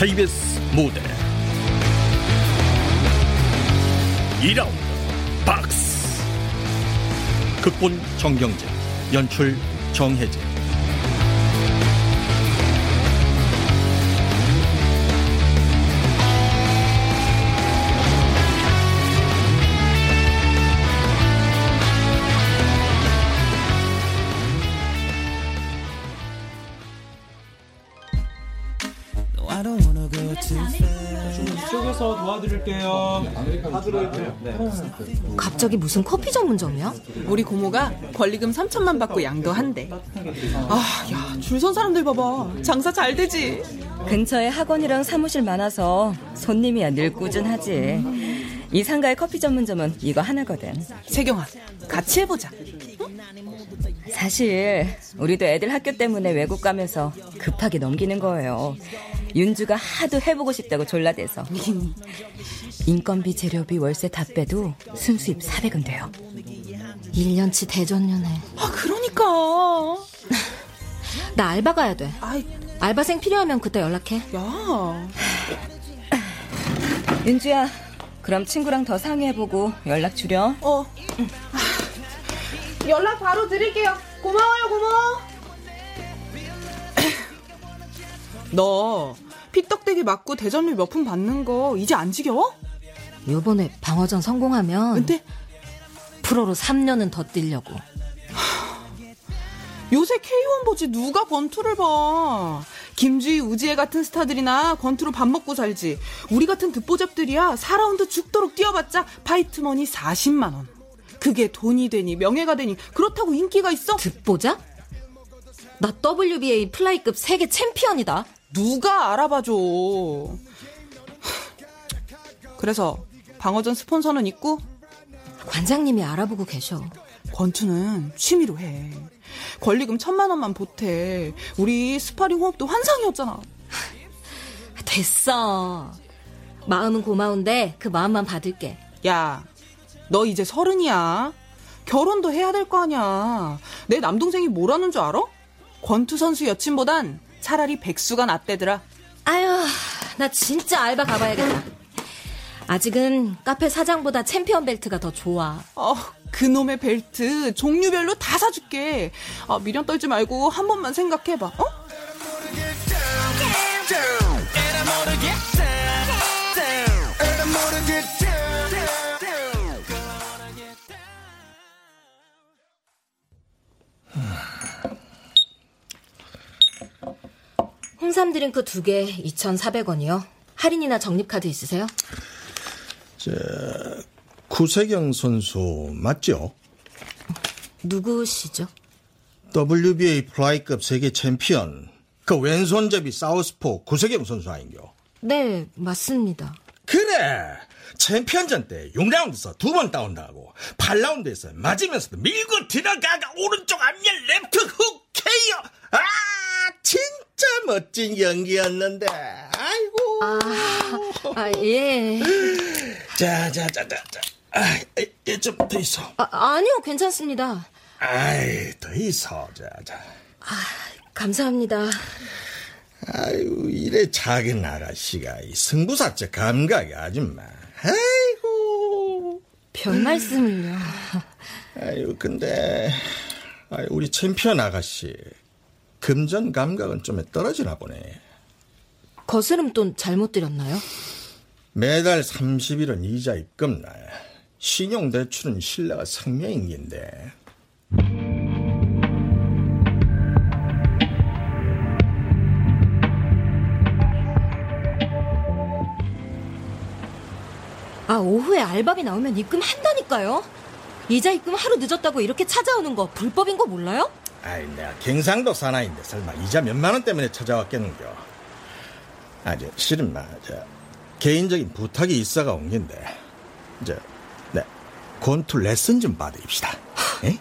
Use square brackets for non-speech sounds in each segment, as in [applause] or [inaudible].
KBS 무대. 2라운드 박스. 극본 정경재 연출 정혜재 이쪽에서 도와드릴게요. 갑자기 무슨 커피 전문점이야? 우리 고모가 권리금 3천만 받고 양도한대. 아, 야, 줄 선 사람들 봐봐. 장사 잘 되지. 근처에 학원이랑 사무실 많아서 손님이야 늘 꾸준하지 이 상가의 커피 전문점은 이거 하나거든 세경아, 같이 해보자. 사실 우리도 애들 학교 때문에 외국 가면서 급하게 넘기는 거예요 윤주가 하도 해보고 싶다고 졸라대서 인건비 재료비 월세 다 빼도 순수입 400은 돼요 1년치 대전연애. 아, 그러니까. 나 알바 가야 돼. 아이, 알바생 필요하면 그때 연락해. 야. 윤주야 그럼 친구랑 더 상의해보고 연락 주렴 어. 연락 바로 드릴게요. 고마워요, 고마워. 너 피떡 되게 맞고 대전료 몇 푼 받는 거 이제 안 지겨워? 요번에 방어전 성공하면 근데 프로로 3년은 더 뛰려고. [sighs] 요새 K1 보지 누가 권투를 봐. 김주희, 우지혜 같은 스타들이나 권투로 밥 먹고 살지. 우리 같은 듣보잡들이야 4라운드 죽도록 뛰어봤자 파이트머니 40만 원. 그게 돈이 되니 명예가 되니 그렇다고 인기가 있어? 듣보잡? 나 WBA 플라이급 세계 챔피언이다. 누가 알아봐줘. 그래서 방어전 스폰서는 있고 관장님이 알아보고 계셔. 권투는 취미로 해. 권리금 천만 원만 보태. 우리 스파링 호흡도 환상이었잖아. 됐어. 마음은 고마운데 그 마음만 받을게. 야, 너 이제 서른이야. 결혼도 해야 될 거 아니야. 내 남동생이 뭐라는 줄 알아? 권투 선수 여친보단 차라리 백수가 낫대더라. 아유, 나 진짜 알바 가봐야겠다. 아직은 카페 사장보다 챔피언 벨트가 더 좋아. 어, 그놈의 벨트 종류별로 다 사줄게. 아, 미련 떨지 말고 한 번만 생각해봐. 어? 홍삼 드링크 두 개 2,400원이요. 할인이나 적립카드 있으세요? 저, 구세경 선수 맞죠? 누구시죠? WBA 플라이급 세계 챔피언 그 왼손잡이 사우스포 구세경 선수 아닌겨? 네, 맞습니다. 그래 챔피언전 때 6라운드에서 두 번 다운당하고 8라운드에서 맞으면서도 밀고 들어가가 오른쪽 안면 레프트 훅 KO 아 진짜 멋진 경기였는데. 아이고. 아, 예. 자자자자자. 아 좀더 있어. 아, 아니요, 괜찮습니다. 아이 더 있어. 자자. 감사합니다. 아유 이래 작은 아가씨가 이 승부사적 감각이 아줌마. 아이고. 별 말씀을요. 아유 근데 아유, 우리 챔피언 아가씨 금전 감각은 좀 떨어지나 보네 거스름 돈 잘못 드렸나요? 매달 30일은 이자 입금 날 신용대출은 신뢰가 생명인데 아, 오후에 알바비 나오면 입금한다니까요. 이자 입금 하루 늦었다고 이렇게 찾아오는 거 불법인 거 몰라요? 아이 내가 경상도 사나이인데 설마 이자 몇만 원 때문에 찾아왔겠는겨 아, 저, 실은 나, 저, 개인적인 부탁이 있어가 온 건데, 저, 네, 권투 레슨 좀 받으십시다. 예?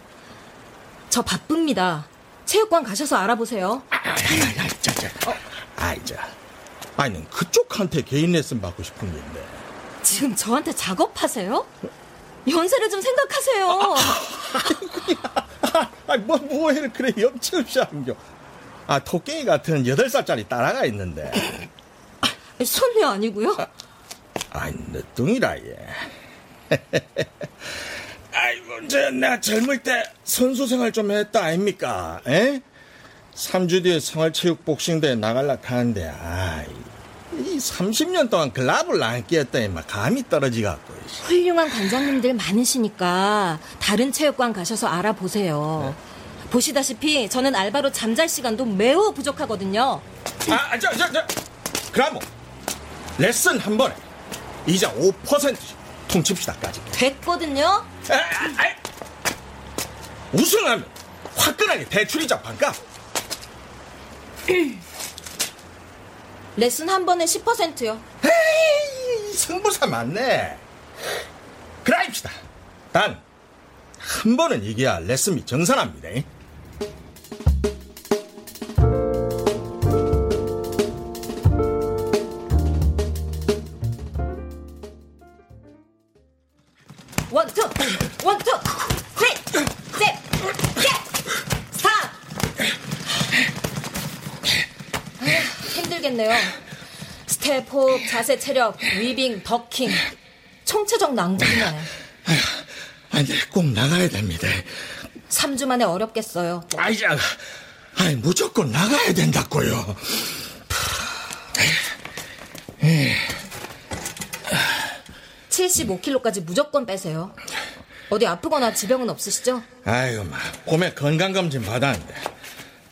저 바쁩니다. 체육관 가셔서 알아보세요. 아이, 아이, 저, 저, 아이, 저, 아니, 난 그쪽한테 개인 레슨 받고 싶은 건데. 지금 저한테 작업하세요? 연세를 좀 생각하세요. 아, 뭐, 뭐해를 그래, 염치 없이 하는겨. 아, 토끼 같은 8살짜리 딸아가 있는데. 손녀 아니고요? 아이, 늦둥이라, 얘. [laughs] 아이고, 저, 내가 젊을 때 선수 생활 좀 했다, 아닙니까? 에? 3주 뒤에 생활체육 복싱대회 나갈라 하는데, 아이, 이 30년 동안 글라브를 안 끼었더니 막 감이 떨어지갖고. 씨. 훌륭한 관장님들 많으시니까 다른 체육관 가셔서 알아보세요. 보시다시피 저는 알바로 잠잘 시간도 매우 부족하거든요. 아, 저, 저, 저. 그럼 뭐, 레슨 한 번에 이자 5%씩 통칩시다까지. 됐거든요. 아, 아, 아이. 우승하면 화끈하게 대출이자 반값. [clears throat] 레슨 한 번에 10%요. 에이, 승부사 맞네. 그라입시다. 단, 한 번은 이겨야 레슨이 정산합니다. 자세, 체력, 위빙, 더킹. 총체적 낭비네. 아니, 꼭 나가야 됩니다. 3주 만에 어렵겠어요. 아이, 자, 아이, 무조건 나가야 된다고요. 75kg까지 무조건 빼세요. 어디 아프거나 지병은 없으시죠? 아이고, 마, 봄에 건강검진 받았는데,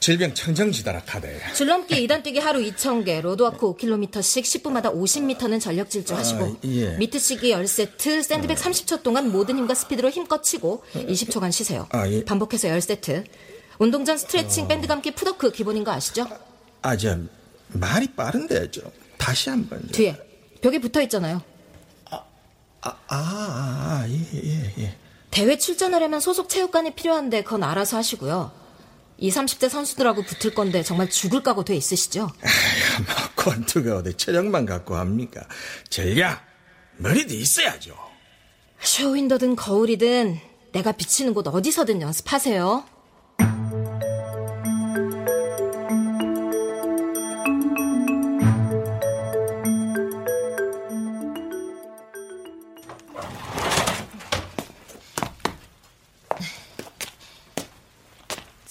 질병 청정지더라 카대. 줄넘기 [laughs] 2단 뛰기 하루 2,000개, 로드워크 5km씩 10분마다 50m는 전력 질주하시고, 아, 예. 미트치기 10세트, 샌드백 30초 동안 모든 힘과 스피드로 힘껏 치고 20초간 쉬세요. 아, 예. 반복해서 10세트. 운동 전 스트레칭, 밴드 감기, 풋워크 기본인 거 아시죠? 아, 저, 말이 빠른데, 좀, 다시 한 번. 좀. 뒤에 벽에 붙어 있잖아요. 아, 아, 아, 예, 예, 예. 대회 출전하려면 소속 체육관이 필요한데 그건 알아서 하시고요. 20, 30대 선수들하고 붙을 건데 정말 죽을 각오 돼 있으시죠? 아이고, 뭐, 권투가 어디 체력만 갖고 합니까? 전략, 머리도 있어야죠. 쇼윈도든 거울이든 내가 비치는 곳 어디서든 연습하세요.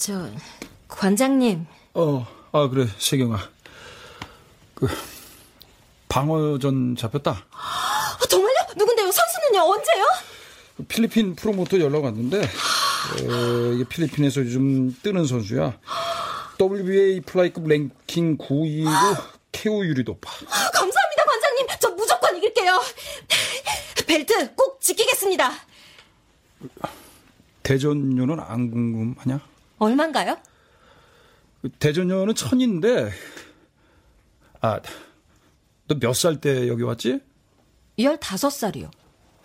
저 관장님 어, 아 그래 세경아. 그 방어전 잡혔다. 아, 정말요? 누군데요? 선수는요? 언제요? 그 필리핀 프로모터 연락 왔는데 에, 이게 필리핀에서 요즘 뜨는 선수야. WBA 플라이급 랭킹 9위고 KO 율이 높아. 감사합니다, 관장님. 저 무조건 이길게요. 벨트 꼭 지키겠습니다. 대전료는 안 궁금하냐? 얼만가요? 그 대전료는 천인데 아, 너 몇 살 때 여기 왔지? 15살이요.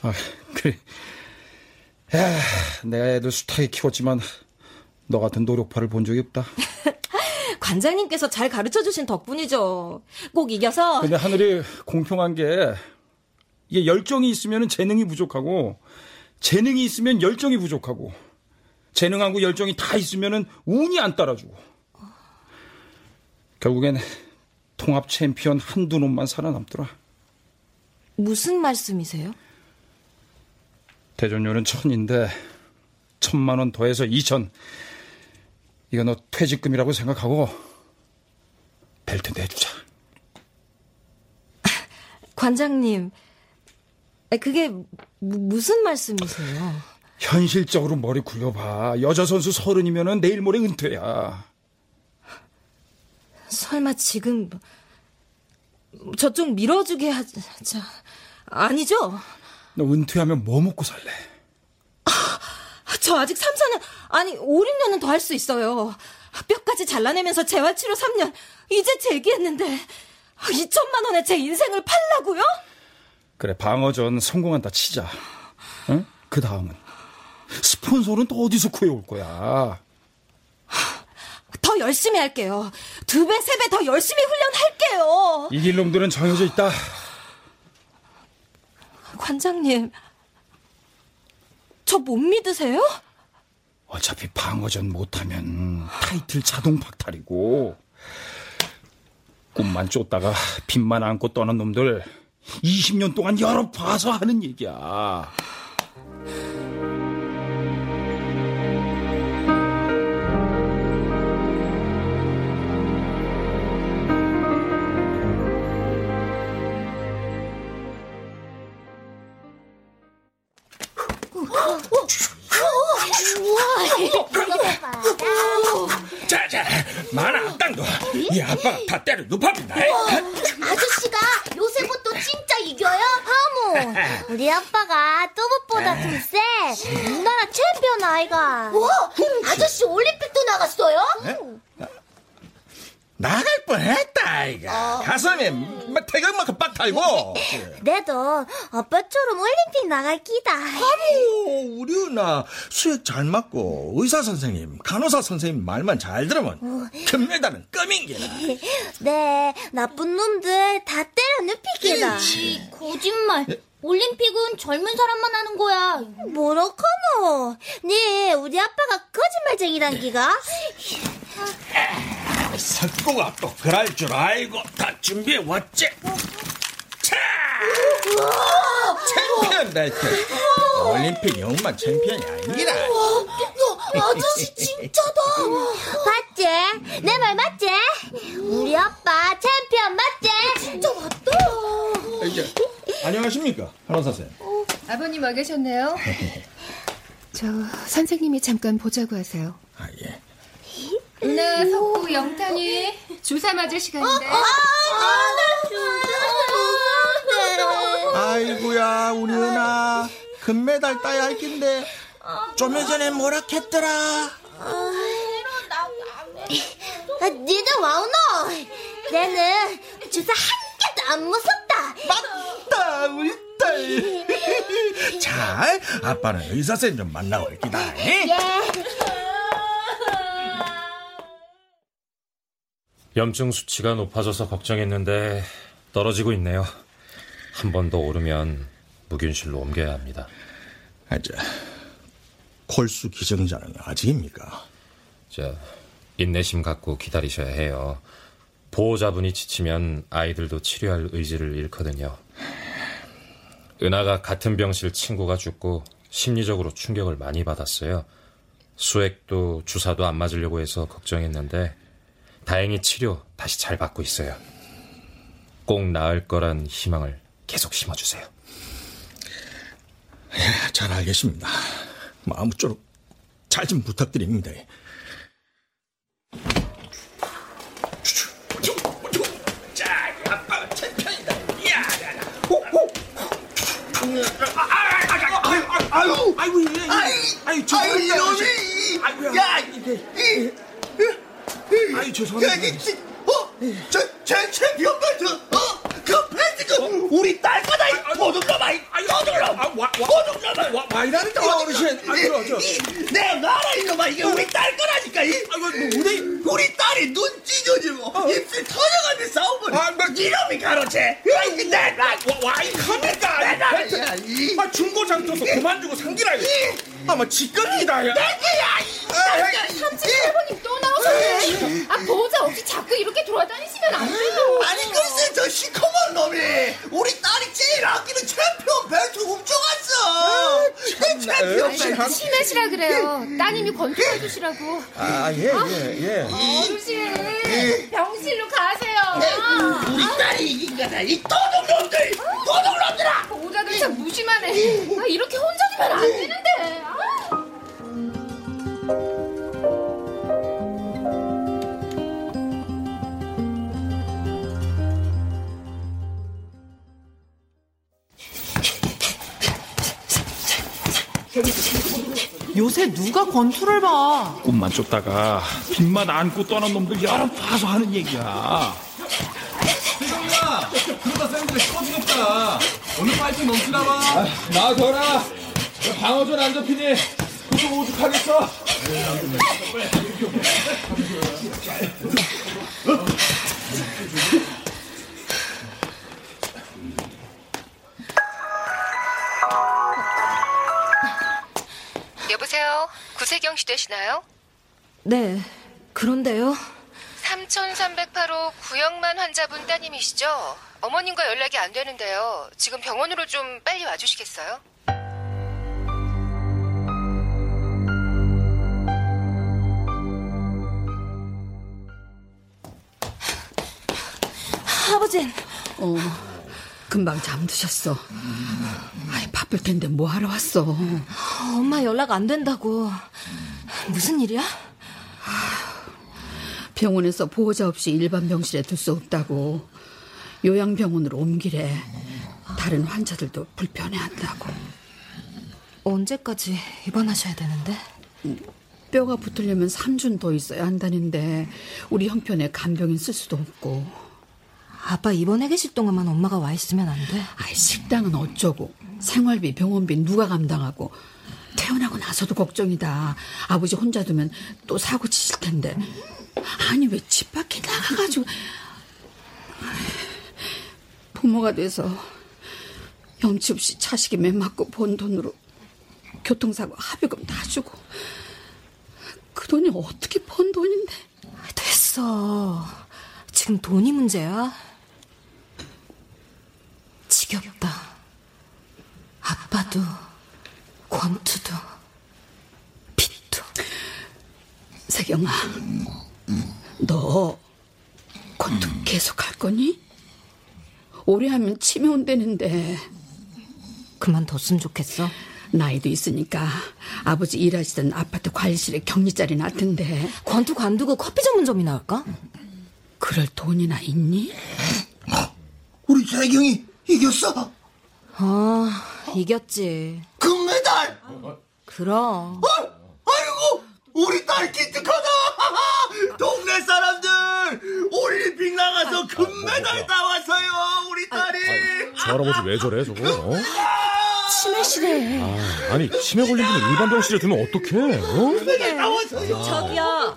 아, 그래. 야, 내가 애들 숱하게 키웠지만 너 같은 노력파를 본 적이 없다. [laughs] 관장님께서 잘 가르쳐 주신 덕분이죠. 꼭 이겨서 근데 하늘이 공평한 게 이게 열정이 있으면 재능이 부족하고 재능이 있으면 열정이 부족하고 재능하고 열정이 다 있으면 운이 안 따라주고 결국엔 통합 챔피언 한두 놈만 살아남더라. 무슨 말씀이세요? 대전료는 천인데 천만 원 더해서 이천. 이거 너 퇴직금이라고 생각하고 벨트 내주자. [laughs] 관장님, 아, 그게 무- 무슨 말씀이세요? 현실적으로 머리 굴려봐. 여자 선수 서른이면은 내일 모레 은퇴야. 설마 지금 저쪽 밀어주게 하자 아니죠? 너 은퇴하면 뭐 먹고 살래? 저 아직 3, 4년 아니 5, 6년은 더 할 수 있어요. 뼈까지 잘라내면서 재활치료 3년 이제 재기했는데 2천만 원에 제 인생을 팔라고요? 그래 방어전 성공한다 치자. 응? 그 다음은 스폰서는 또 어디서 구해올 거야? 더 열심히 할게요. 두 배, 세 배 더 열심히 훈련할게요. 이길 놈들은 정해져 있다. 관장님, 저 못 믿으세요? 어차피 방어전 못하면 타이틀 자동 박탈이고 꿈만 쫓다가 빚만 안고 떠난 놈들 20년 동안 여러 봐서 하는 얘기야. 자자 만화 악당도. 이 아빠가 다 때려 눕합니다. 아저씨가 요새부터 진짜 이겨요? 하모 [laughs] 우리 아빠가 뚜봇보다 좀세 우리나라 챔피언 아이가. 와 아저씨 올림픽도 나갔어요? 나갈 뻔했다 아이가. 가슴에 막 태극만큼 빡 달고. [laughs] 내도 아빠처럼 올림픽 나갈 끼다. 아유 우리 누나 수액 잘 맞고 의사 선생님 간호사 선생님 말만 잘 들으면 금메달은 껌인기나 [laughs] 네 나쁜 놈들 다 때려 눕히기다. 거짓말 올림픽은 젊은 사람만 하는 거야. 뭐라카노? 네 우리 아빠가 거짓말쟁이란 기가? 석고가 또 그럴 줄 알고 다 준비해 왔지 차 챔피언 벨트 올림픽 영웅만 챔피언이 아니라 아저씨 진짜다 맞지? 내 말 맞지? 우리 아빠 챔피언 맞지? 진짜 맞다 이제 안녕하십니까 간호사 선생님 아버님 와 계셨네요. 저 선생님이 잠깐 보자고 하세요. 아, 예. 네, 석구 영탄이 주사 맞을 시간인데. 아이고야 우리 은아. 금메달 따야 할 낀데. 좀 전에 뭐라 했더라? 아, 니들 와우노. 내는 주사 한 개도 안 무섭다. 맞다 우리 딸 자 아빠는 의사 선생님 좀 만나고 올기다. 예. 염증 수치가 높아져서 걱정했는데 떨어지고 있네요. 한 번 더 오르면 무균실로 옮겨야 합니다. 아자 콜수 기증자는 아직입니까? 자, 인내심 갖고 기다리셔야 해요. 보호자분이 지치면 아이들도 치료할 의지를 잃거든요. 은하가 같은 병실 친구가 죽고 심리적으로 충격을 많이 받았어요. 수액도 주사도 안 맞으려고 해서 걱정했는데 다행히 치료 다시 잘 받고 있어요. 꼭 나을 거란 희망을 계속 심어주세요. 예, 잘 알겠습니다. 뭐 아무쪼록 잘 좀 부탁드립니다. 자 아빠가 챔피언이다 야. 아유, 아이고, 아이, 아유, 이놈이, 야, 아유, 죄송합니다. 어, 저, 제 챔피언 벨 트, 어, 그 우리 딸 거다, 이 도둑놈아, 이 도둑놈, 도둑놈아, 와, 와, 이라는데, 어르신, 내 나라 이놈아, 이게 우리 딸 거라니까, 이, 뭐, 우리, 우리 딸이 눈 찢어지고, 입술 터져가지고 싸우면, 아, 뭐, 이놈이 가로채, 아이, 내, 나, 와, 와, 이 컵니까, 내 나라, 이, 아 중고장 줘서 그만 주고 상기라. 아마 직감이다. 야. 삼촌 또 나오셨네. 아, 보호자 없이 자꾸 이렇게 돌아다니시면 안 돼요. 아니 글쎄 저 시커먼 놈이 우리 딸이 제일 아끼는 챔피언 벨트 훔쳐갔어 내 챔피언 벨트 심하시라 그래요. 따님이 건투해 주시라고. 아 예 예 예 어르신, 병실로 가세요. 우리 딸이 이긴 거다 이 도둑놈들 도둑놈들아 보호자들 참 무심하네. 아, 이렇게 혼자 두면 안 되는데. 아. 요새 누가 권투를 봐 꿈만 쫓다가 빚만 안고 떠난 놈들 여러 봐서 하는 얘기야. 야, 그러다 쌤들이 꺼지겠다. 오늘 파이팅 넘치나 봐. 나 둬라. 방어전 안 잡히니 그거 오죽하겠어. 여보세요? 구세경 씨 되시나요? 네, 그런데요. 3308호 구영만 환자분 따님이시죠? 어머님과 연락이 안 되는데요. 지금 병원으로 좀 빨리 와주시겠어요? 아버진. 어, 금방 잠드셨어. 아이, 바쁠 텐데 뭐 하러 왔어? 엄마 연락 안 된다고. 무슨 일이야? 병원에서 보호자 없이 일반 병실에 둘 수 없다고 요양병원으로 옮기래. 다른 환자들도 불편해한다고. 언제까지 입원하셔야 되는데? 뼈가 붙으려면 3주 더 있어야 한다는데 우리 형편에 간병인 쓸 수도 없고. 아빠 입원해 계실 동안만 엄마가 와 있으면 안 돼? 아이 식당은 어쩌고 생활비 병원비 누가 감당하고 태어나고 나서도 걱정이다. 아버지 혼자 두면 또 사고 치실 텐데. 아니 왜 집 밖에 나가가지고 부모가 돼서 염치 없이 자식이 매 맞고 번 돈으로 교통사고 합의금 다 주고 그 돈이 어떻게 번 돈인데 됐어. 지금 돈이 문제야? 지겹다. 아빠도, 권투도, 빚도. 세경아, 너 권투 계속 할 거니? 오래 하면 치매 온다는데. 그만뒀으면 좋겠어. 나이도 있으니까 아버지 일하시던 아파트 관리실에 격리 자리 놨던데. 권투 관두고 커피 전문점이나 할까? 그럴 돈이나 있니? 우리 세경이 이겼어. 아, 이겼지. 금메달. 그럼. 어? 아이고, 우리 딸 기특하다. [laughs] 동네 사람들 올림픽 나가서 금메달 따왔어요. 우리 딸이. 저 할아버지 왜 저래 저거? 어? 치매시래. 아, 아니 치매 걸린 분을 일반 병실에 두면 어떡해? 어? 저기요.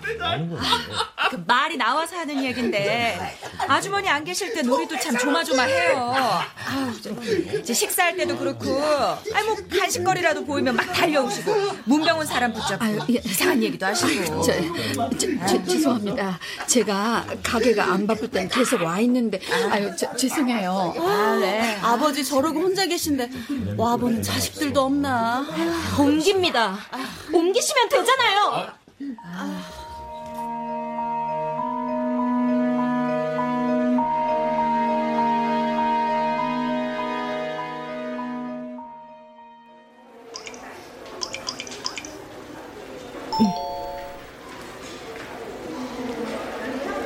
그 말이 나와서 하는 얘긴데 아주머니 안 계실 때 놀이도 참 조마조마해요. 아우, 이제 식사할 때도 그렇고, 아니 뭐 간식거리라도 보이면 막 달려오시고 문병원 사람 붙잡고 이상한 얘기도 하시고. 저, 저, 저, 죄송합니다. 제가 가게가 안 바쁠 땐 계속 와 있는데, 아유, 저, 죄송해요. 아, 네. 아버지 저러고 혼자 계신데 와 보는 자식들도 없나? 옮깁니다. 옮기시면 되잖아요.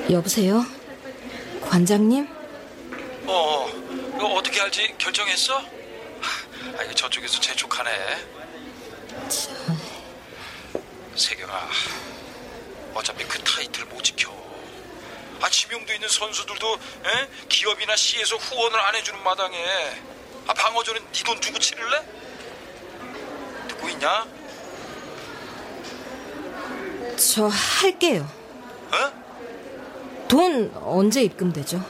여보세요? 관장님? 어, 이거 어떻게 할지 결정했어? 아, 이거 저쪽에서 재촉하네. 세경아, 어차피 그 타이틀 못 지켜. 아, 지명도 있는 선수들도 에? 기업이나 시에서 후원을 안 해주는 마당에 아, 방어전은 네 돈 주고 치를래? 듣고 있냐? 저 할게요. 어? 돈 언제 입금되죠?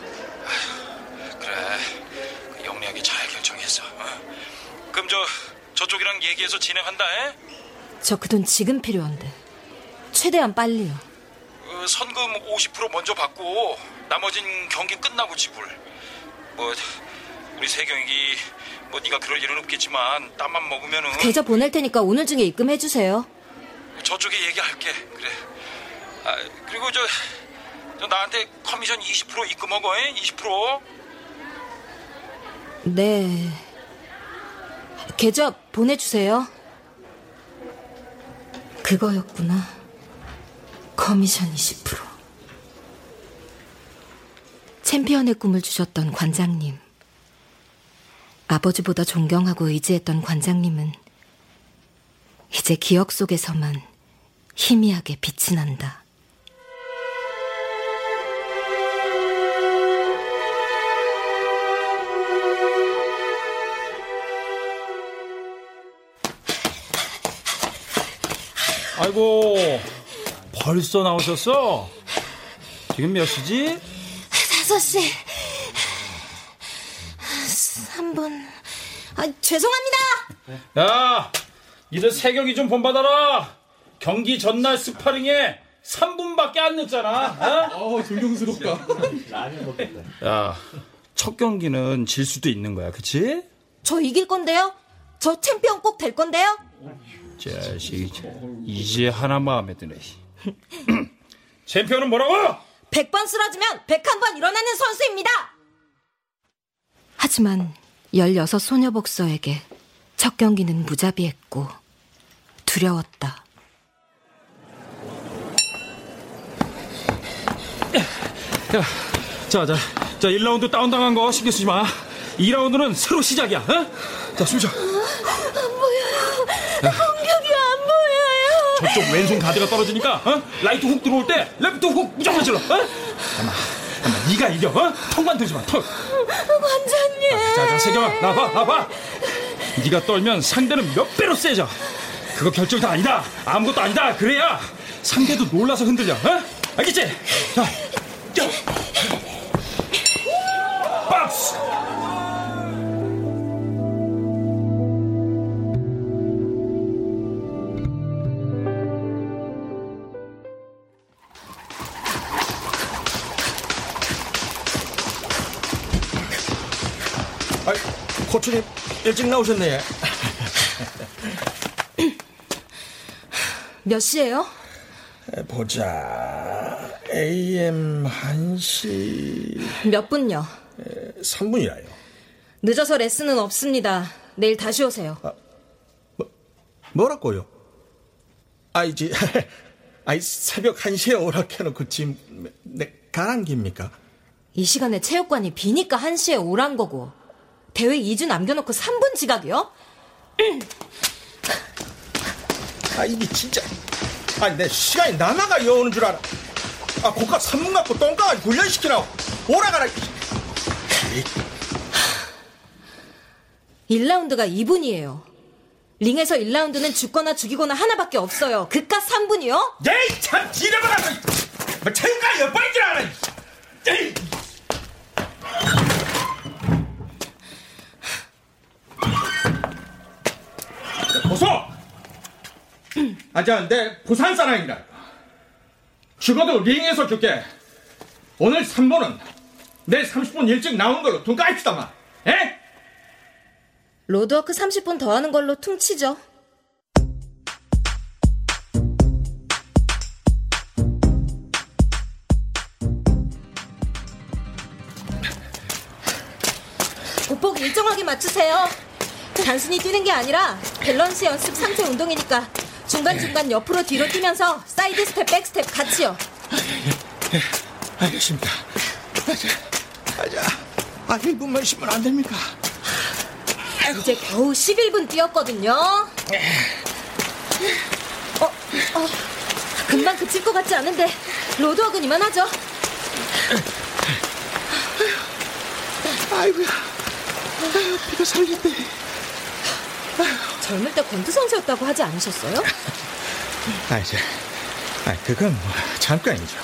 그래, 그 영리하게 잘 결정했어. 어? 그럼 저 저쪽이랑 얘기해서 진행한다. 에? 저 그 돈 지금 필요한데. 최대한 빨리요. 어, 선금 50% 먼저 받고 나머진 경기 끝나고 지불. 뭐 우리 세경이 뭐 네가 그럴 일은 없겠지만 땀만 먹으면은 계좌 보낼 테니까 오늘 중에 입금해 주세요. 저쪽에 얘기할게. 그래. 아, 그리고 저, 저 나한테 커미션 20% 입금하고, 에? 20%. 네. 계좌 보내주세요. 그거였구나. 커미션 20%. 챔피언의 꿈을 주셨던 관장님. 아버지보다 존경하고 의지했던 관장님은 이제 기억 속에서만 희미하게 빛이 난다. 아이고, 벌써 나오셨어? 지금 몇 시지? 5시 3분 아, 죄송합니다 야, 니들 세경이 좀 본받아라. 경기 전날 스파링에 3분밖에 안 늦잖아. 어, 존경스럽다. 야, 첫 경기는 질 수도 있는 거야, 그치? 저 이길 건데요 저 챔피언 꼭 될 건데요 자식, 이제 하나 마음에 드네. [laughs] 챔피언은 뭐라고? 100번 쓰러지면 101번 일어나는 선수입니다 하지만 16 소녀 복서에게 첫 경기는 무자비했고 두려웠다 야, 자, 자, 자, 1라운드 다운당한 거 신경 쓰지 마. 2라운드는 새로 시작이야, 어? 자, 숨 쉬어. 안 보여요 공격이 안 보여요 저쪽 왼손 가드가 떨어지니까, 어? 라이트 훅 들어올 때, 레프트 훅 무조건 질러, 어? 잠깐만, 잠깐만, 네가 이겨, 어? 턱만 들지 마, 턱. 관장님 자, 자, 세경아, 나봐, 나봐. 네가 떨면 상대는 몇 배로 세져. 그거 결정 다 아니다. 아무것도 아니다. 그래야 상대도 놀라서 흔들려. 어? 알겠지? 자, 자. 박스. 아, 코치님 일찍 나오셨네. [laughs] 몇 시예요? 보자. AM 1시 몇 분요? 3분이라요. 늦어서 레슨은 없습니다 내일 다시 오세요 뭐라고요? 아, 이제, [laughs] 아이, 새벽 1시에 오라 해놓고 지금, 네, 가란 깁니까? 이 시간에 체육관이 비니까 1시에 오란 거고 대회 2주 남겨놓고 3분 지각이요? 아, 이게 진짜. 아니, 내 시간이 남아가 여오는 줄 알아. 아, 고가 3분 갖고 똥강아지 훈련시키라고. 오라가라. 1라운드가 2분이에요 링에서 1라운드는 죽거나 죽이거나 하나밖에 없어요 그깟 3분이요? 에이, 참, 지려봐라. 뭐, 체육관 몇 번인 줄 알아. 에이. 보소! 아, 저, 내 부산 사람이다. 죽어도 링에서 죽게. 오늘 3번은 내 30분 일찍 나오는 걸로 퉁 까입시다, 마. 에? 로드워크 30분 더 하는 걸로 퉁치죠 보폭 일정하게 맞추세요 단순히 뛰는 게 아니라 밸런스 연습 상체 운동이니까 중간중간 옆으로 뒤로 뛰면서 사이드 스텝, 백 스텝 같이요 알겠습니다. 아 자, 아, 1분만 쉬면 안 됩니까? 이제 겨우 11분 뛰었거든요. 어, 어, 금방 그칠 것 같지 않은데 로드워크는 이만하죠? 아이고야. 피가 살린대. 젊을 때 권투 선수였다고 하지 않으셨어요? 아, 이제, 아, 그건 뭐, 잠깐이죠.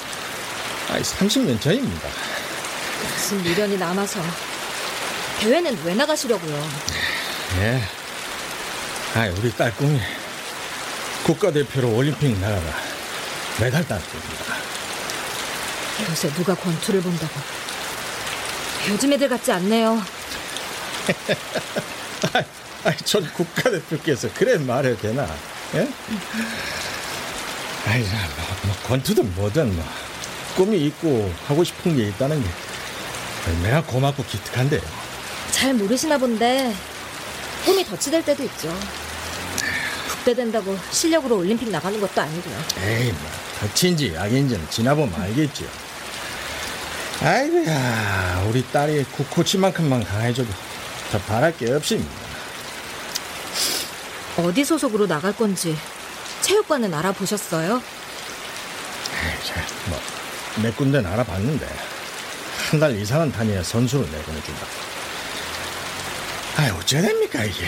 아, 30년 전입니다. 무슨 미련이 남아서 대회는 왜 나가시려고요? 예. 아, 우리 딸 꿈이 국가대표로 올림픽 나가가 메달 따입니다 요새 누가 권투를 본다고 요즘 애들 같지 않네요. [laughs] 아이, 전 국가대표께서 그래 말해도 되나? 예? 아이, 뭐, 뭐, 권투든 뭐든 뭐, 꿈이 있고 하고 싶은 게 있다는 게 얼마나 고맙고 기특한데요. 잘 모르시나 본데 꿈이 덫이 될 때도 있죠. 국대 된다고 실력으로 올림픽 나가는 것도 아니고요. 에이, 뭐, 덕친지 약인지는 지나보면 알겠죠. 아이고야, 우리 딸이 국코치만큼만 강해져도 더 바랄 게 없습니다. 어디 소속으로 나갈 건지 체육관은 알아보셨어요? 뭐, 몇 군데는 알아봤는데 한 달 이상은 다녀야 선수로 내보내준다. 아이 어째 됩니까 이게.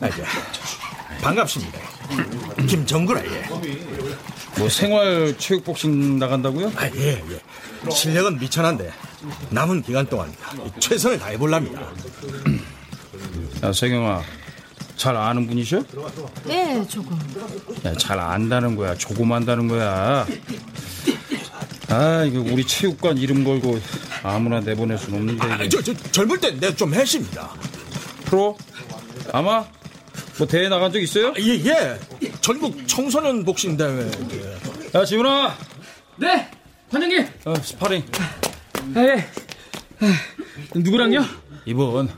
아이 반갑습니다. 김 정구라, 예. 뭐 생활 체육 복싱 나간다고요? 아, 예, 예. 실력은 미천한데 남은 기간 동안 최선을 다해 볼랍니다. 야, 세경아. 잘 아는 분이셔? 네, 조금. 야, 잘 안다는 거야. 조금 안다는 거야. 아, 이거 우리 체육관 이름 걸고 아무나 내보낼 순 없는데. 아, 저, 저 젊을 때 내가 좀 했습니다. 프로? 아마? 뭐 대회 나간 적 있어요? 예, 예. 전국 청소년 복싱 대회. 야, 지훈아. 네, 관장님. 어, 스파링. 아, 예. 아, 누구랑요? 이번.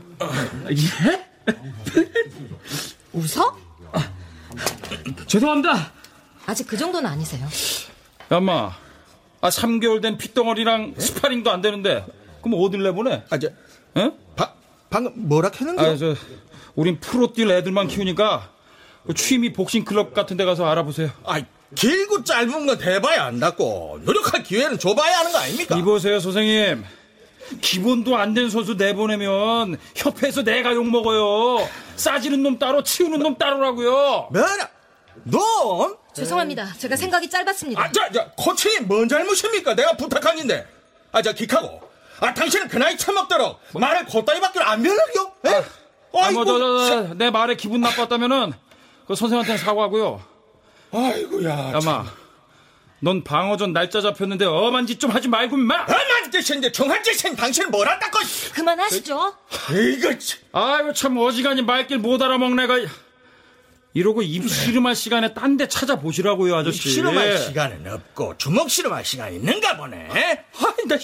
예? [laughs] 웃어? 죄송합니다. 아직 그 정도는 아니세요. 야, 엄마. 아, 3개월 된 핏덩어리랑 스파링도 안 되는데. 그럼 어딜 내보내? 아, 저, 응? 바, 방금 뭐라 했는데? 아, 저, 우린 프로 뛸 애들만 키우니까 그 취미 복싱 클럽 같은 데 가서 알아보세요. 아, 길고 짧은 건 대봐야 안다고. 노력할 기회는 줘봐야 하는 거 아닙니까? 이보세요, 선생님. 기본도 안 된 선수 내보내면 협회에서 내가 욕먹어요. 싸지는 놈 따로, 치우는 놈 따로라고요. 뭐라? 넌? 죄송합니다. 제가 생각이 짧았습니다. 아, 자, 자, 코치님 뭔 잘못입니까? 내가 부탁한 인데. 아, 자, 기카고. 아, 당신은 그 나이 처먹도록 말을 곧다리밖에 안 변하려? 예? 아, 뭐, 저, 저, 저, 내 말에 기분 나빴다면은 그 선생한테는 사과하고요. 아이고야. 야마, 넌 방어전 날짜 잡혔는데 엄한 짓 좀 하지 말고 마. 엄한 짓인데 정한 짓인 당신은 뭘 한다고? 그만하시죠. 이거 참. 아이고 참 어지간히 말길 못 알아먹네가. 이러고 입 씨름할 시간에 딴 데 찾아보시라고요, 아저씨. 씨름할 시간은 없고 주먹 씨름할 시간이 있는가 보네. 아이, 나,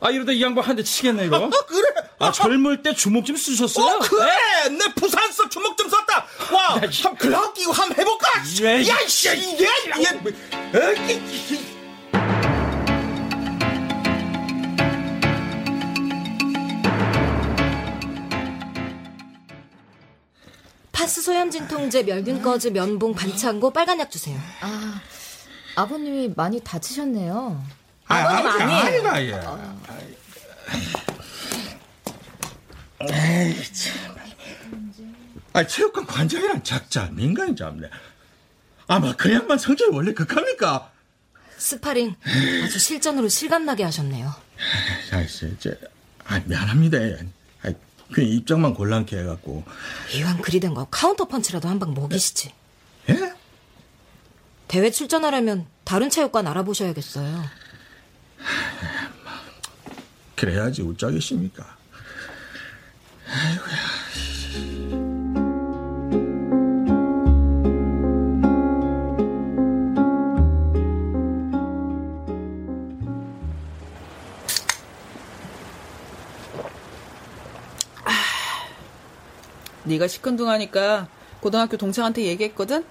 아, 이러다 이 양반 한 대 치겠네, 이거. [laughs] 그래. 아, 젊을 때 주먹 좀 쓰셨어요? 어, 그래. 내 부산 서 주먹 좀 썼다. 와, 한 글라우 끼고 한번 해볼까? 왜? 야, 씨, 이게, 이게, 파스 소염 진통제, 멸균 꺼즈, 면봉, 반창고, 빨간 약 주세요. 아, 아버님이 많이 다치셨네요. 아버님 아니에요. 아이가, 예. 에이, 참. 아, 체육관 관장이란 작자, 민간인 잡네. 아마 그 양반 성질이 원래 극합니까? 스파링 아주 실전으로 실감나게 하셨네요. 자, 이제, 아, 미안합니다. 아, 그 입장만 곤란케 해갖고. 이왕 그리 된 거 카운터 펀치라도 한 방 먹이시지. 예? 대회 출전하려면 다른 체육관 알아보셔야겠어요. 그래야지 웃자겠습니까? 네가 시큰둥하니까 고등학교 동창한테 얘기했거든.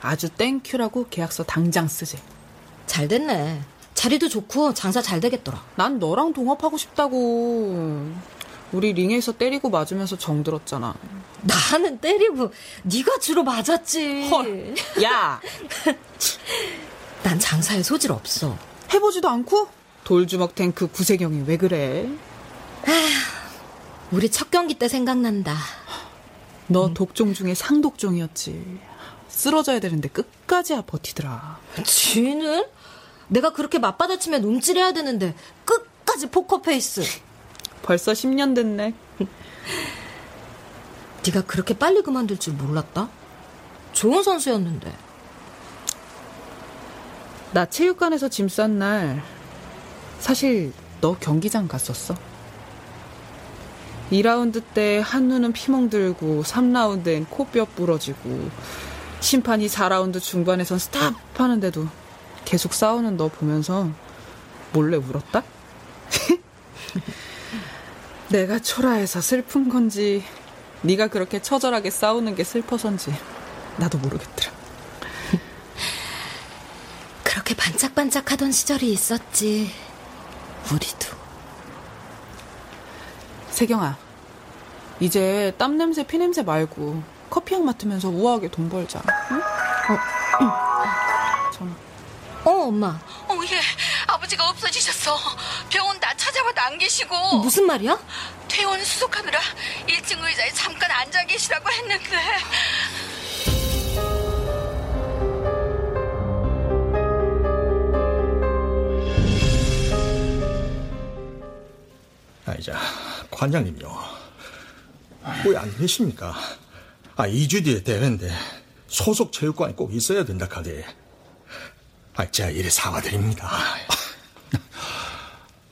아주 thank you라고 계약서 당장 쓰지. 잘 됐네. 자리도 좋고 장사 잘 되겠더라. 난 너랑 동업하고 싶다고. 우리 링에서 때리고 맞으면서 정들었잖아. 나는 때리고 네가 주로 맞았지. 헐. 야, [laughs] 난 장사에 소질 없어. 해보지도 않고 돌주먹 탱크 구세경이 왜 그래? 우리 첫 경기 때 생각난다. 너 독종 중에 상독종이었지. 쓰러져야 되는데 끝까지 버티더라. 지는? 내가 그렇게 맞받아치면 움찔해야 되는데 끝까지 포커페이스. 벌써 10년 됐네. [laughs] 네가 그렇게 빨리 그만둘 줄 몰랐다? 좋은 선수였는데. 나 체육관에서 짐 싼 날 사실 너 경기장 갔었어. 2라운드 때 한눈은 피멍 들고 3라운드엔 코뼈 부러지고 심판이 4라운드 중반에선 스탑 하는데도 계속 싸우는 너 보면서 몰래 울었다? [laughs] 내가 초라해서 슬픈 건지 네가 그렇게 처절하게 싸우는 게 슬퍼서인지 나도 모르겠더라. 그렇게 반짝반짝하던 시절이 있었지. 우리도. 세경아, 이제 땀 냄새, 피 냄새 말고 커피향 맡으면서 우아하게 돈 벌자. 응? 전화. 어, 엄마. 어, 예. 아버지가 없어지셨어. 병원 다 찾아봐도 안 계시고. 무슨 말이야? 퇴원 수속하느라 1층 의자에 했는데. 아, 이제 관장님요. 왜 안 계십니까? 아, 2주 뒤에 대회인데 소속 체육관에 꼭 있어야 된다 카대. 아, 제가 이래 사과드립니다.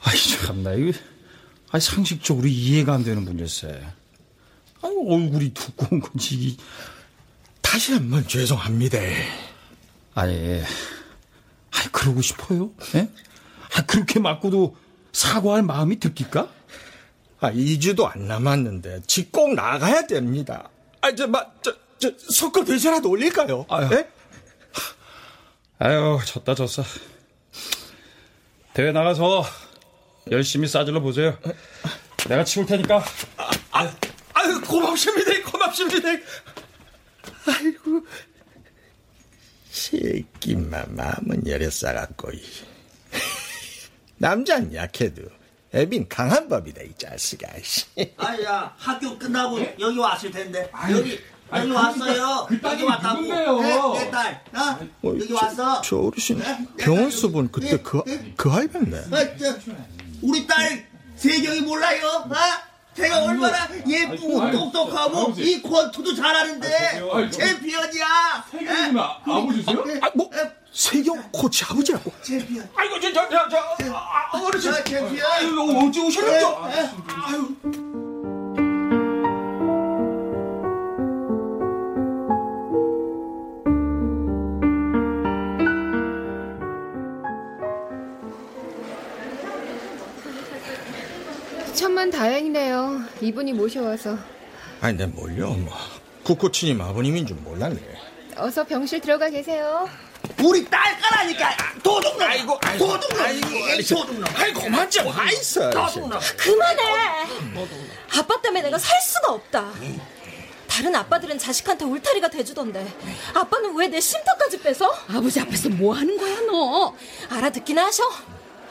아이 참나 이거 아 상식적으로 이해가 안 되는 문제세. 아 얼굴이 두꺼운 건지 다시 한 번 죄송합니다. 아니, 아니 그러고 싶어요? 예? 아 그렇게 맞고도 사과할 마음이 들길까? 아, 2주도 안 남았는데 집꼭 나가야 됩니다. 아, 저, 마, 저, 저, 석고 대세라도 올릴까요? 아유. 예? 아유 졌다 졌어. 대회 나가서 열심히 싸질러 보세요. 내가 치울 테니까. 아유, 아유, 고맙습니다. 고맙습니다. 아이고. 새끼만 마음은 열에 싸갖고. [laughs] 남자는 약해도 애빈 강한 법이다, 이 자식아. 아야 학교 끝나고 여기 왔을 텐데 여기 여기 왔어요. 그 여기 딸이 왔다고. 누군데요? 내, 내 딸. 어? 어이, 여기 저, 왔어. 저 어르신 병원 수분 그때 그, 그 할배인데. 어, 저, 우리 딸 세경이 몰라요? 어? 제가 얼마나 예쁘고 똑똑하고 이 권투도 잘하는데 챔피언이야. 세경이구나. 아버지세요? 아, 뭐, 세경 코치 아버지라고? 챔피언. 아이고, 저, 저, 저, 저, 아, 어르신. 저 챔피언. 아유, 언제 오셨죠? 네, 네. 아유. 천만 다행이네요. 이분이 모셔와서. 아니, 내 뭘요, 뭐. 구코치님 아버님인 줄 몰랐네. 어서 병실 들어가 계세요. 우리 딸 까라니까 도둑놈. 아이고, 도둑놈. 아이고. 도둑놈. 아이고, 그만 좀. 아저씨. 도둑놈. 그만해! 아빠 때문에 내가 살 수가 없다. 다른 아빠들은 자식한테 울타리가 돼주던데 아빠는 왜 내 쉼터까지 뺏어? 아버지 앞에서 뭐 하는 거야 너? 알아듣기나 하셔?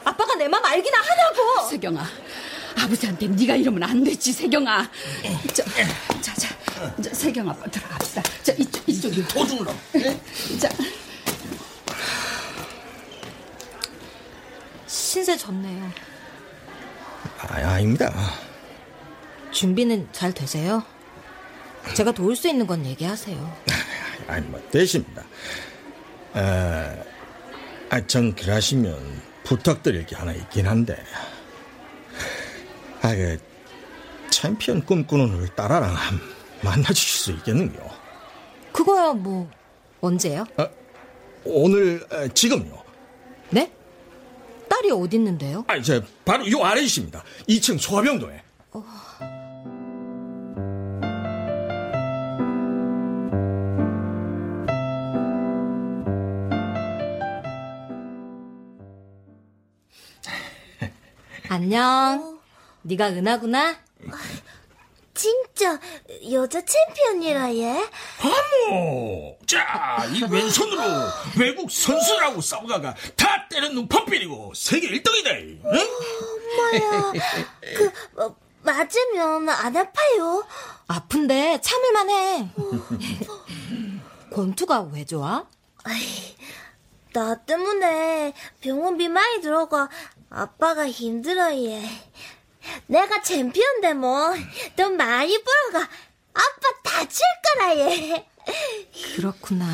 아빠가 내 맘 알기나 하냐고! 세경아, 아버지한테 네가 이러면 안 되지 세경아. 저, 자, 자, 자, 세경 아빠 들어갑시다. 자, 이쪽, 이쪽이. 도둑놈. 자, 신세 졌네요. 아, 아닙니다. 준비는 잘 되세요? 제가 도울 수 있는 건 얘기하세요. [laughs] 아니, 뭐, 되십니다. 아, 아, 전 그러시면 부탁드릴 게 하나 있긴 한데. 아, 그, 챔피언 꿈꾸는 우리 딸아랑 한 만나주실 수 있겠는요? 그거야 뭐 언제요? 아, 오늘, 아, 지금요. 네? 딸이 어디 있는데요? 아, 저, 바로 요 아래 있습니다. 2층 소화병동에. [laughs] 안녕. 네가 은하구나. 진짜 여자 챔피언이라 얘? 어머! 자, 이 왼손으로 외국 선수라고 싸우다가 다 때려 눈퍼 비리고 세계 1등이다. 응? 엄마야, 그 어, 맞으면 안 아파요? 아픈데 참을만 해. 권투가 왜 좋아? 나 때문에 병원비 많이 들어가 아빠가 힘들어 얘. 내가 챔피언 돼 뭐. 돈 많이 벌어가 아빠 다칠 거라 얘. 그렇구나.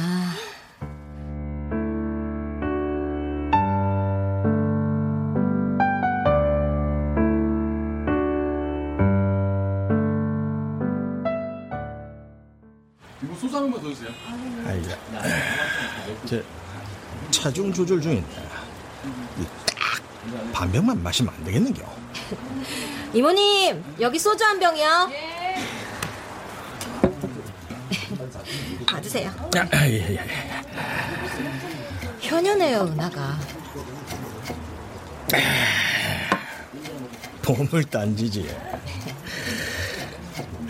이거 소주 한 번만 더 주세요. 아이야. 저, 차중 조절 중인데. 이딱 반병만 마시면 안 되겠는겨? [laughs] 이모님, 여기 소주 한 병이요. 받으세요. 아, 아, 예, 예. 효녀네요, 은하가. 보물 딴지지.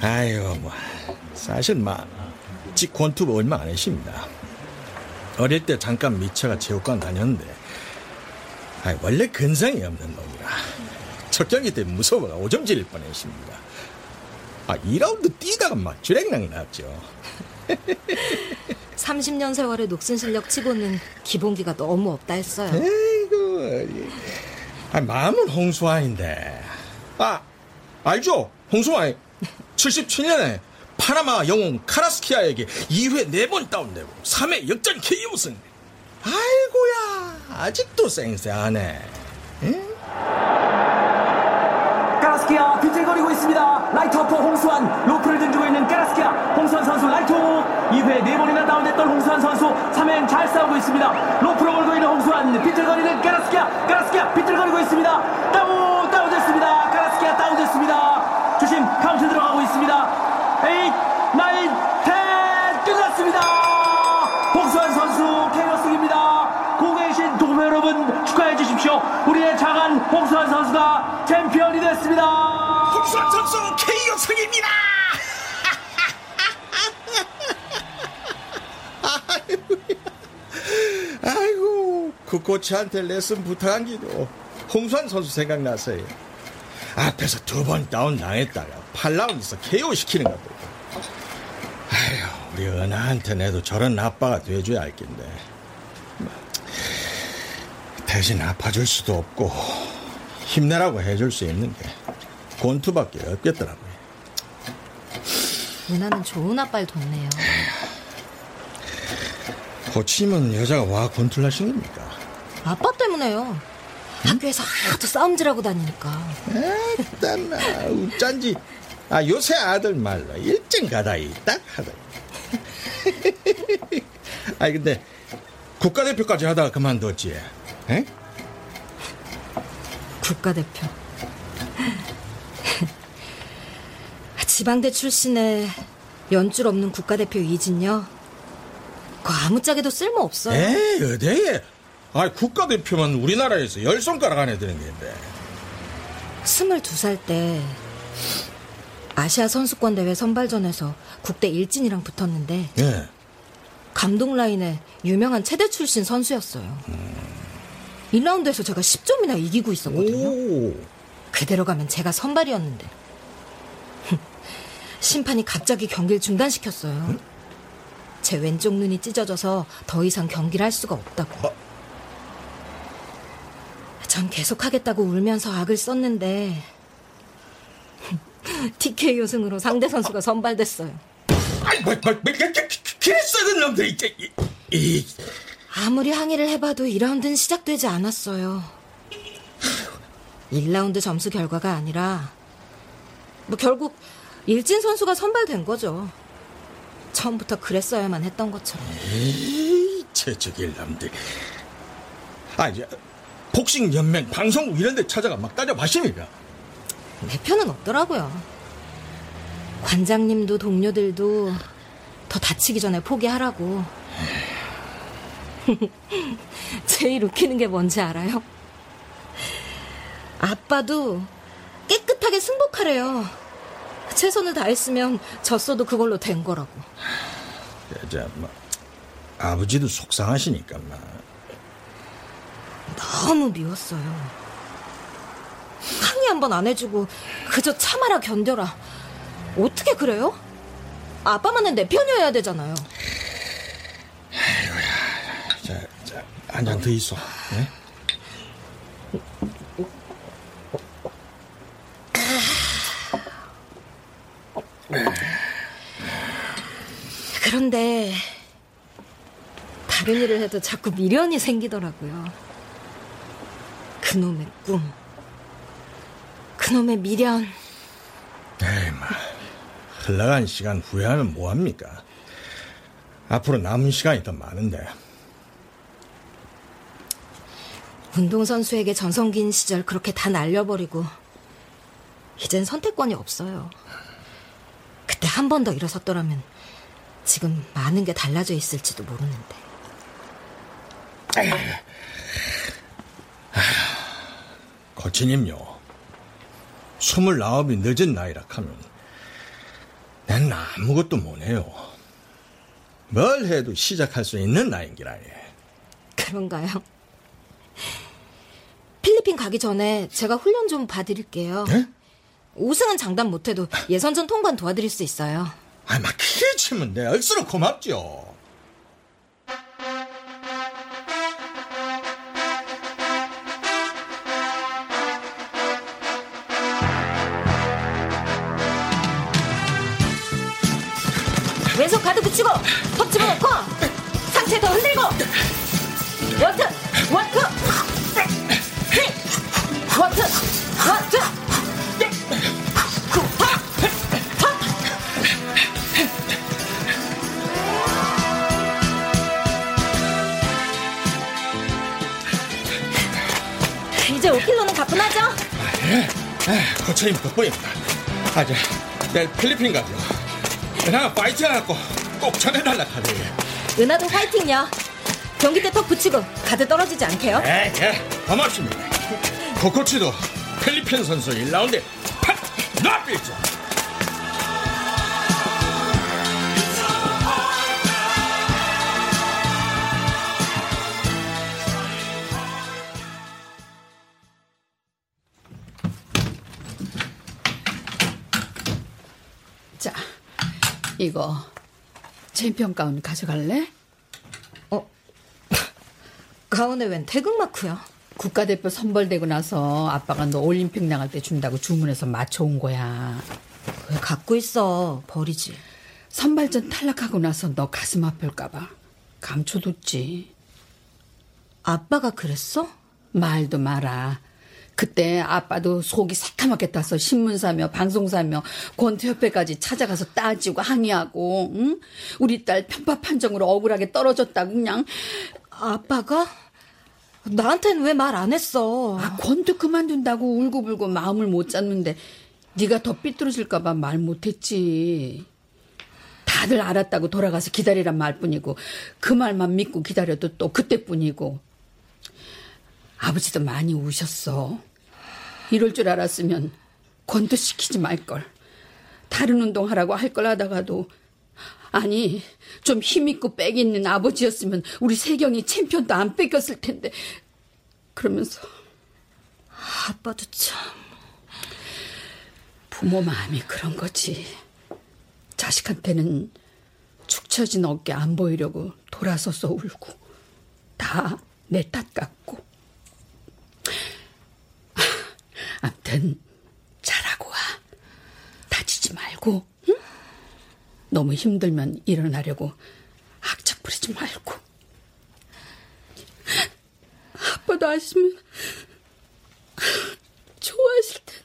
아이고, 뭐. 사실, 막, 직 권투가 얼마 안 했습니다. 어릴 때 잠깐 미처가 체육관 다녔는데, 아 원래 근성이 없는 놈이 경기 때 무서워가 오점 지릴 뻔했습니다. 아, 2라운드 뛰다가 막 주랭랑이 났죠. [laughs] 30년 세월의 녹슨 실력 치고는 기본기가 너무 없다 했어요. 에이구, 아, 마음은 홍수아인데. 아, 알죠? 홍수환 77년에 파나마 영웅 카라스키아에게 2회 4번 다운되고 3회 역전 KO 승. 아이고야, 아직도 쌩쌩하네. 응? 까라스키아 비칠거리고 있습니다. 라이트 어퍼 홍수환 로프를 등지고 있는 까라스키아 홍수환 선수 라이트 2회 4번이나 다운됐던 홍수환 선수 3회 잘 싸우고 있습니다. 로프로 걸고 있는 홍수환 비칠거리는 까라스키아 까라스키아 비칠거리고 있습니다. 다운 다운됐습니다. 까라스키아 다운됐습니다. 주심 카운트 들어가고 있습니다. 8 9 10 챔피언이 됐습니다. 홍수환 선수 KO 승입니다. 아이고, 그 코치한테 레슨 부탁한 기도 홍수환 선수 생각났어요. 앞에서 두 번 다운 당했다가 8라운드에서 KO 시키는 것도. 아휴, 우리 은하한테 내도 저런 아빠가 돼줘야 할 텐데. 대신 아파줄 수도 없고 힘내라고 해줄 수 있는 게 권투밖에 없겠더라고요. 은하는 좋은 아빠를 뒀네요. 고치면 여자가 와 권투를 하신 겁니까? 아빠 때문에요. 학교에서 하도 싸움질하고 다니니까. 에따나 어쩐지 아 요새 아들 말로 일찍 가다 이 딱 하다. 아니 근데 국가대표까지 하다가 그만뒀지. 에? 국가대표. 지방대 출신의 연줄 없는 국가대표 이진요. 그 아무짝에도 쓸모 없어요. 에이 어디에? 아 국가대표만 우리나라에서 열 손가락 안에 드는 게인데. 22살 때 아시아 선수권 대회 선발전에서 국대 일진이랑 붙었는데 예. 감독 라인에 유명한 체대 출신 선수였어요. 1라운드에서 제가 10점이나 이기고 있었거든요. 그대로 가면 제가 선발이었는데. 심판이 갑자기 경기를 중단시켰어요. 제 왼쪽 눈이 찢어져서 더 이상 경기를 할 수가 없다고. 전 계속하겠다고 울면서 악을 썼는데 TKO 승으로 상대 선수가 선발됐어요. 아이 뭐, 뭐, 뭐, 그랬어야 는 놈들 이, 이, 이. 아무리 항의를 해봐도 2라운드는 시작되지 않았어요. 1라운드 점수 결과가 아니라 뭐 결국 일진 선수가 선발된 거죠. 처음부터 그랬어야만 했던 것처럼. 에이, 놈들. 아, 이제, 복싱 연맹, 방송국 이런 데 찾아가 막 따져봤습니까? 내 편은 없더라고요. 관장님도 동료들도 더 다치기 전에 포기하라고. [laughs] 제일 웃기는 게 뭔지 알아요? 아빠도 깨끗하게 승복하래요. 최선을 다했으면 졌어도 그걸로 된 거라고. 여자, 뭐, 아버지도 속상하시니까, 막. 너무 미웠어요. 항의 한번 안 해주고 그저 참아라 견뎌라. 어떻게 그래요? 아빠만은 내 편이어야 되잖아요. 자, 자, 한 잔 더 있어. 네? 그런데 다른 일을 해도 자꾸 미련이 생기더라고요. 그놈의 꿈. 그놈의 미련. 에이, 마. 흘러간 시간 후회하면 뭐합니까? 앞으로 남은 시간이 더 많은데. 운동선수에게 전성기인 시절 그렇게 다 날려버리고, 이젠 선택권이 없어요. 그때 한 번 더 일어섰더라면, 지금 많은 게 달라져 있을지도 모르는데. 거치님요. 스물아홉이 늦은 나이라 하면, 난 아무것도 못해요. 뭘 해도 시작할 수 있는 나이인기라니. 그런가요? 필리핀 가기 전에 제가 훈련 좀 봐드릴게요. 우승은 장담 못해도 예선전 통과는 도와드릴 수 있어요. 아, 막 크게 치면 내 얼수록 고맙죠. 왼손 가드 붙이고 턱 집어넣고 상체 더 흔들고 원투 에, 거쳐임 덕분입니다. 아, 저, 내일 필리핀 가죠. 나 파이팅 해갖고 꼭 전해달라 카드. 은하도 화이팅요 경기 때 턱 붙이고 가드 떨어지지 않게요 예, 예, 고맙습니다. 코코치도 필리핀 선수 1라운드 이거 챔피언 가운 가져갈래? [laughs] 가운에 웬 태극 마크요? 국가대표 선발되고 나서 아빠가 너 올림픽 나갈 때 준다고 주문해서 맞춰온 거야. 왜 갖고 있어? 버리지. 선발전 탈락하고 나서 너 가슴 아플까봐 감춰뒀지. 아빠가 그랬어? 말도 마라. 그때 아빠도 속이 새카맣게 타서 신문사며 방송사며 권투협회까지 찾아가서 따지고 항의하고 응? 우리 딸 편파 판정으로 억울하게 떨어졌다고 그냥 아빠가 나한텐 왜말 안 했어? 아, 권투 그만둔다고 울고불고 마음을 못 잡는데 네가 더 삐뚤어질까봐 말 못했지. 다들 알았다고 돌아가서 기다리란 말뿐이고 그 말만 믿고 기다려도 또 그때뿐이고 아버지도 많이 우셨어. 이럴 줄 알았으면 권투 시키지 말걸. 다른 운동하라고 할 걸 하다가도 아니 좀 힘있고 빽 있는 아버지였으면 우리 세경이 챔피언도 안 뺏겼을 텐데. 그러면서 아빠도 참. 부모 마음이 그런 거지. 자식한테는 축 처진 어깨 안 보이려고 돌아서서 울고 다 내 탓 같고 암튼 잘하고 와 다치지 말고 응? 너무 힘들면 일어나려고 악착 부리지 말고. 아빠도 아시면 좋아하실 텐데.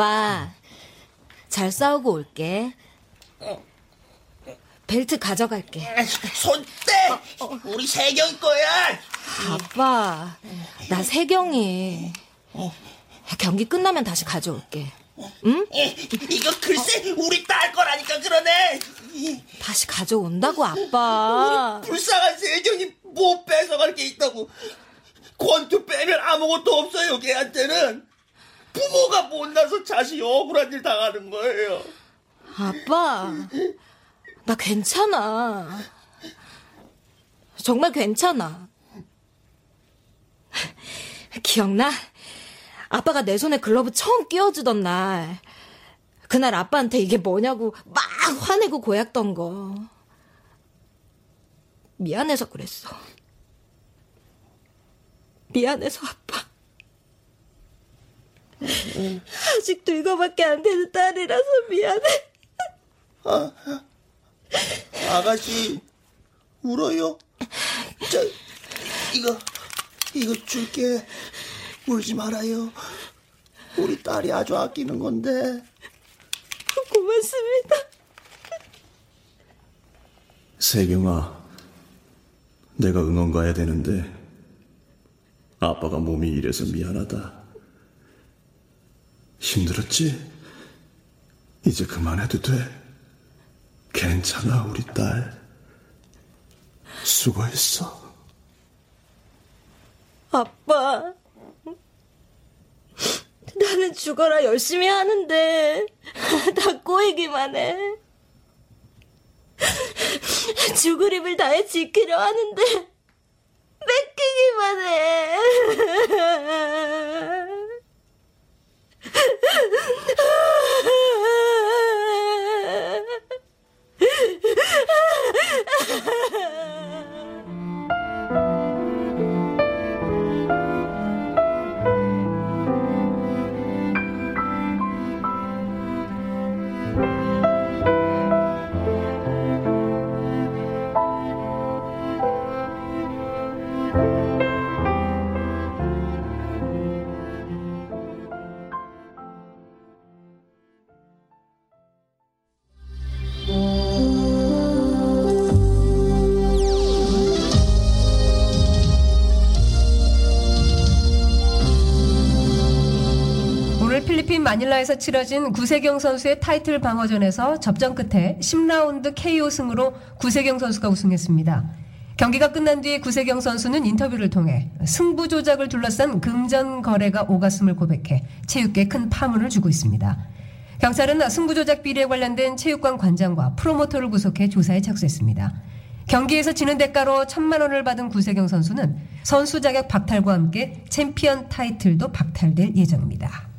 아빠 잘 싸우고 올게. 벨트 가져갈게. 손대! 우리 세경이 거야! 아빠, 나 세경이. 경기 끝나면 다시 가져올게. 응? 이거 글쎄 우리 딸 거라니까 그러네. 다시 가져온다고 아빠. 우리 불쌍한 세경이 뭐 뺏어갈 게 있다고. 권투 빼면 아무것도 없어요 걔한테는. 부모가 못나서 자식이 억울한 일 당하는 거예요. 아빠, 나 괜찮아. 정말 괜찮아. 기억나? 아빠가 내 손에 글러브 처음 끼워주던 날. 그날 아빠한테 이게 뭐냐고 막 화내고 고약던 거. 미안해서 그랬어. 미안해서 아빠. 아직도 이거밖에 안 되는 딸이라서 미안해. 아, 아가씨 울어요? 자, 이거 이거 줄게. 울지 말아요. 우리 딸이 아주 아끼는 건데. 고맙습니다. 세경아, 내가 응원 가야 되는데 아빠가 몸이 이래서 미안하다. 힘들었지? 이제 그만해도 돼. 괜찮아, 우리 딸. 수고했어. 아빠, 나는 죽어라 열심히 하는데 [laughs] 다 꼬이기만 해. 죽을 힘을 다해 지키려 하는데 [laughs] 뺏기기만 해. [laughs] 필리핀 마닐라에서 치러진 구세경 선수의 타이틀 방어전에서 접전 끝에 10라운드 KO 승으로 구세경 선수가 우승했습니다. 경기가 끝난 뒤 구세경 선수는 인터뷰를 통해 승부 조작을 둘러싼 금전 거래가 오갔음을 고백해 체육계에 큰 파문을 주고 있습니다. 경찰은 승부 조작 비리에 관련된 체육관 관장과 프로모터를 구속해 조사에 착수했습니다. 경기에서 지는 대가로 천만 원을 받은 구세경 선수는 선수 자격 박탈과 함께 챔피언 타이틀도 박탈될 예정입니다.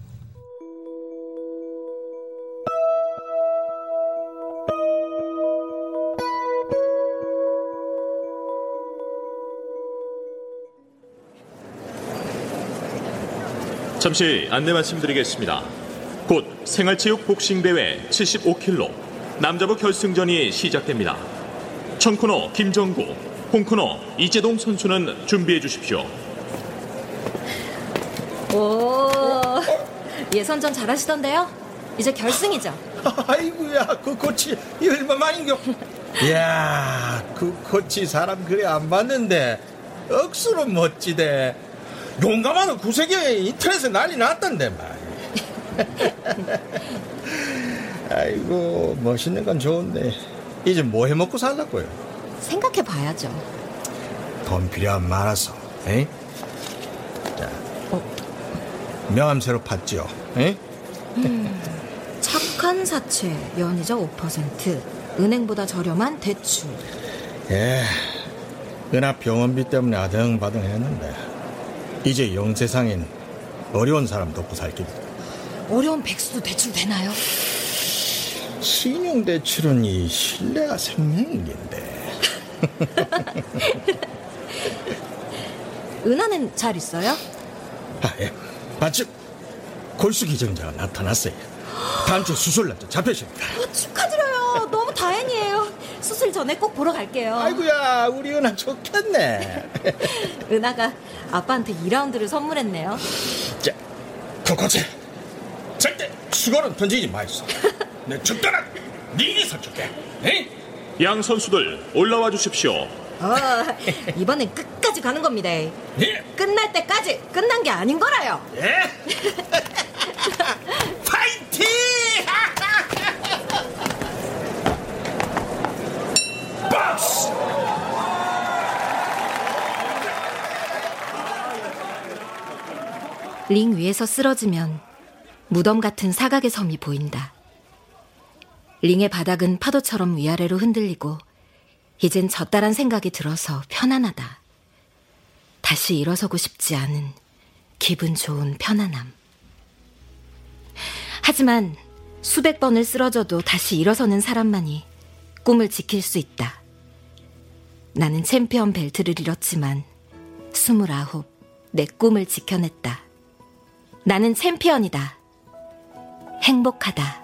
잠시 안내 말씀드리겠습니다. 곧 생활체육 복싱대회 75킬로 남자부 결승전이 시작됩니다. 청코너 김정구, 홍코너 이재동 선수는 준비해 주십시오. 오, 예선전 잘하시던데요? 이제 결승이죠? [laughs] 아이고야, 그 코치 이 얼마만인겨? 이야, 그 코치 사람 그래 안 봤는데 억수로 멋지대. 용감한 구세경이 인터넷에 난리 났던데 말. [laughs] 아이고 멋있는 건 좋은데 이제 뭐 해먹고 살라고요? 생각해 봐야죠. 돈 필요한 많아서, 에이? 자, 명함 새로 팠죠, 에이? 음, 착한 사채, 연이자 5%, 은행보다 저렴한 대출. 예, 은하 병원비 때문에 아등바등 했는데 이제 영세상엔 어려운 사람 돕고 살 길. 어려운 백수도 대출 되나요? 신용대출은 이 신뢰가 생명인데. [laughs] 은하는 잘 있어요? 아, 예. 마침 골수 기증자가 나타났어요. 다음 주 수술 날짜 잡혔습니다. 어, 축하드려요. 너무 다행이에요. 수술 전에 꼭 보러 갈게요. 아이고야, 우리 은하 좋겠네. [laughs] 은하가 아빠한테 2라운드를 선물했네요. 자, 코코치. 절대 수건은 던지지 마있어. [laughs] 내 죽더라. 니기 설줄게. 양 선수들 올라와 주십시오. 어, 이번엔 끝까지 가는 겁니다. 예. 끝날 때까지 끝난 게 아닌 거라요. 예. [laughs] 파이팅! 박스! 링 위에서 쓰러지면 무덤 같은 사각의 섬이 보인다. 링의 바닥은 파도처럼 위아래로 흔들리고 이젠 졌다란 생각이 들어서 편안하다. 다시 일어서고 싶지 않은 기분 좋은 편안함. 하지만 수백 번을 쓰러져도 다시 일어서는 사람만이 꿈을 지킬 수 있다. 나는 챔피언 벨트를 잃었지만 스물아홉 내 꿈을 지켜냈다. 나는 챔피언이다. 행복하다.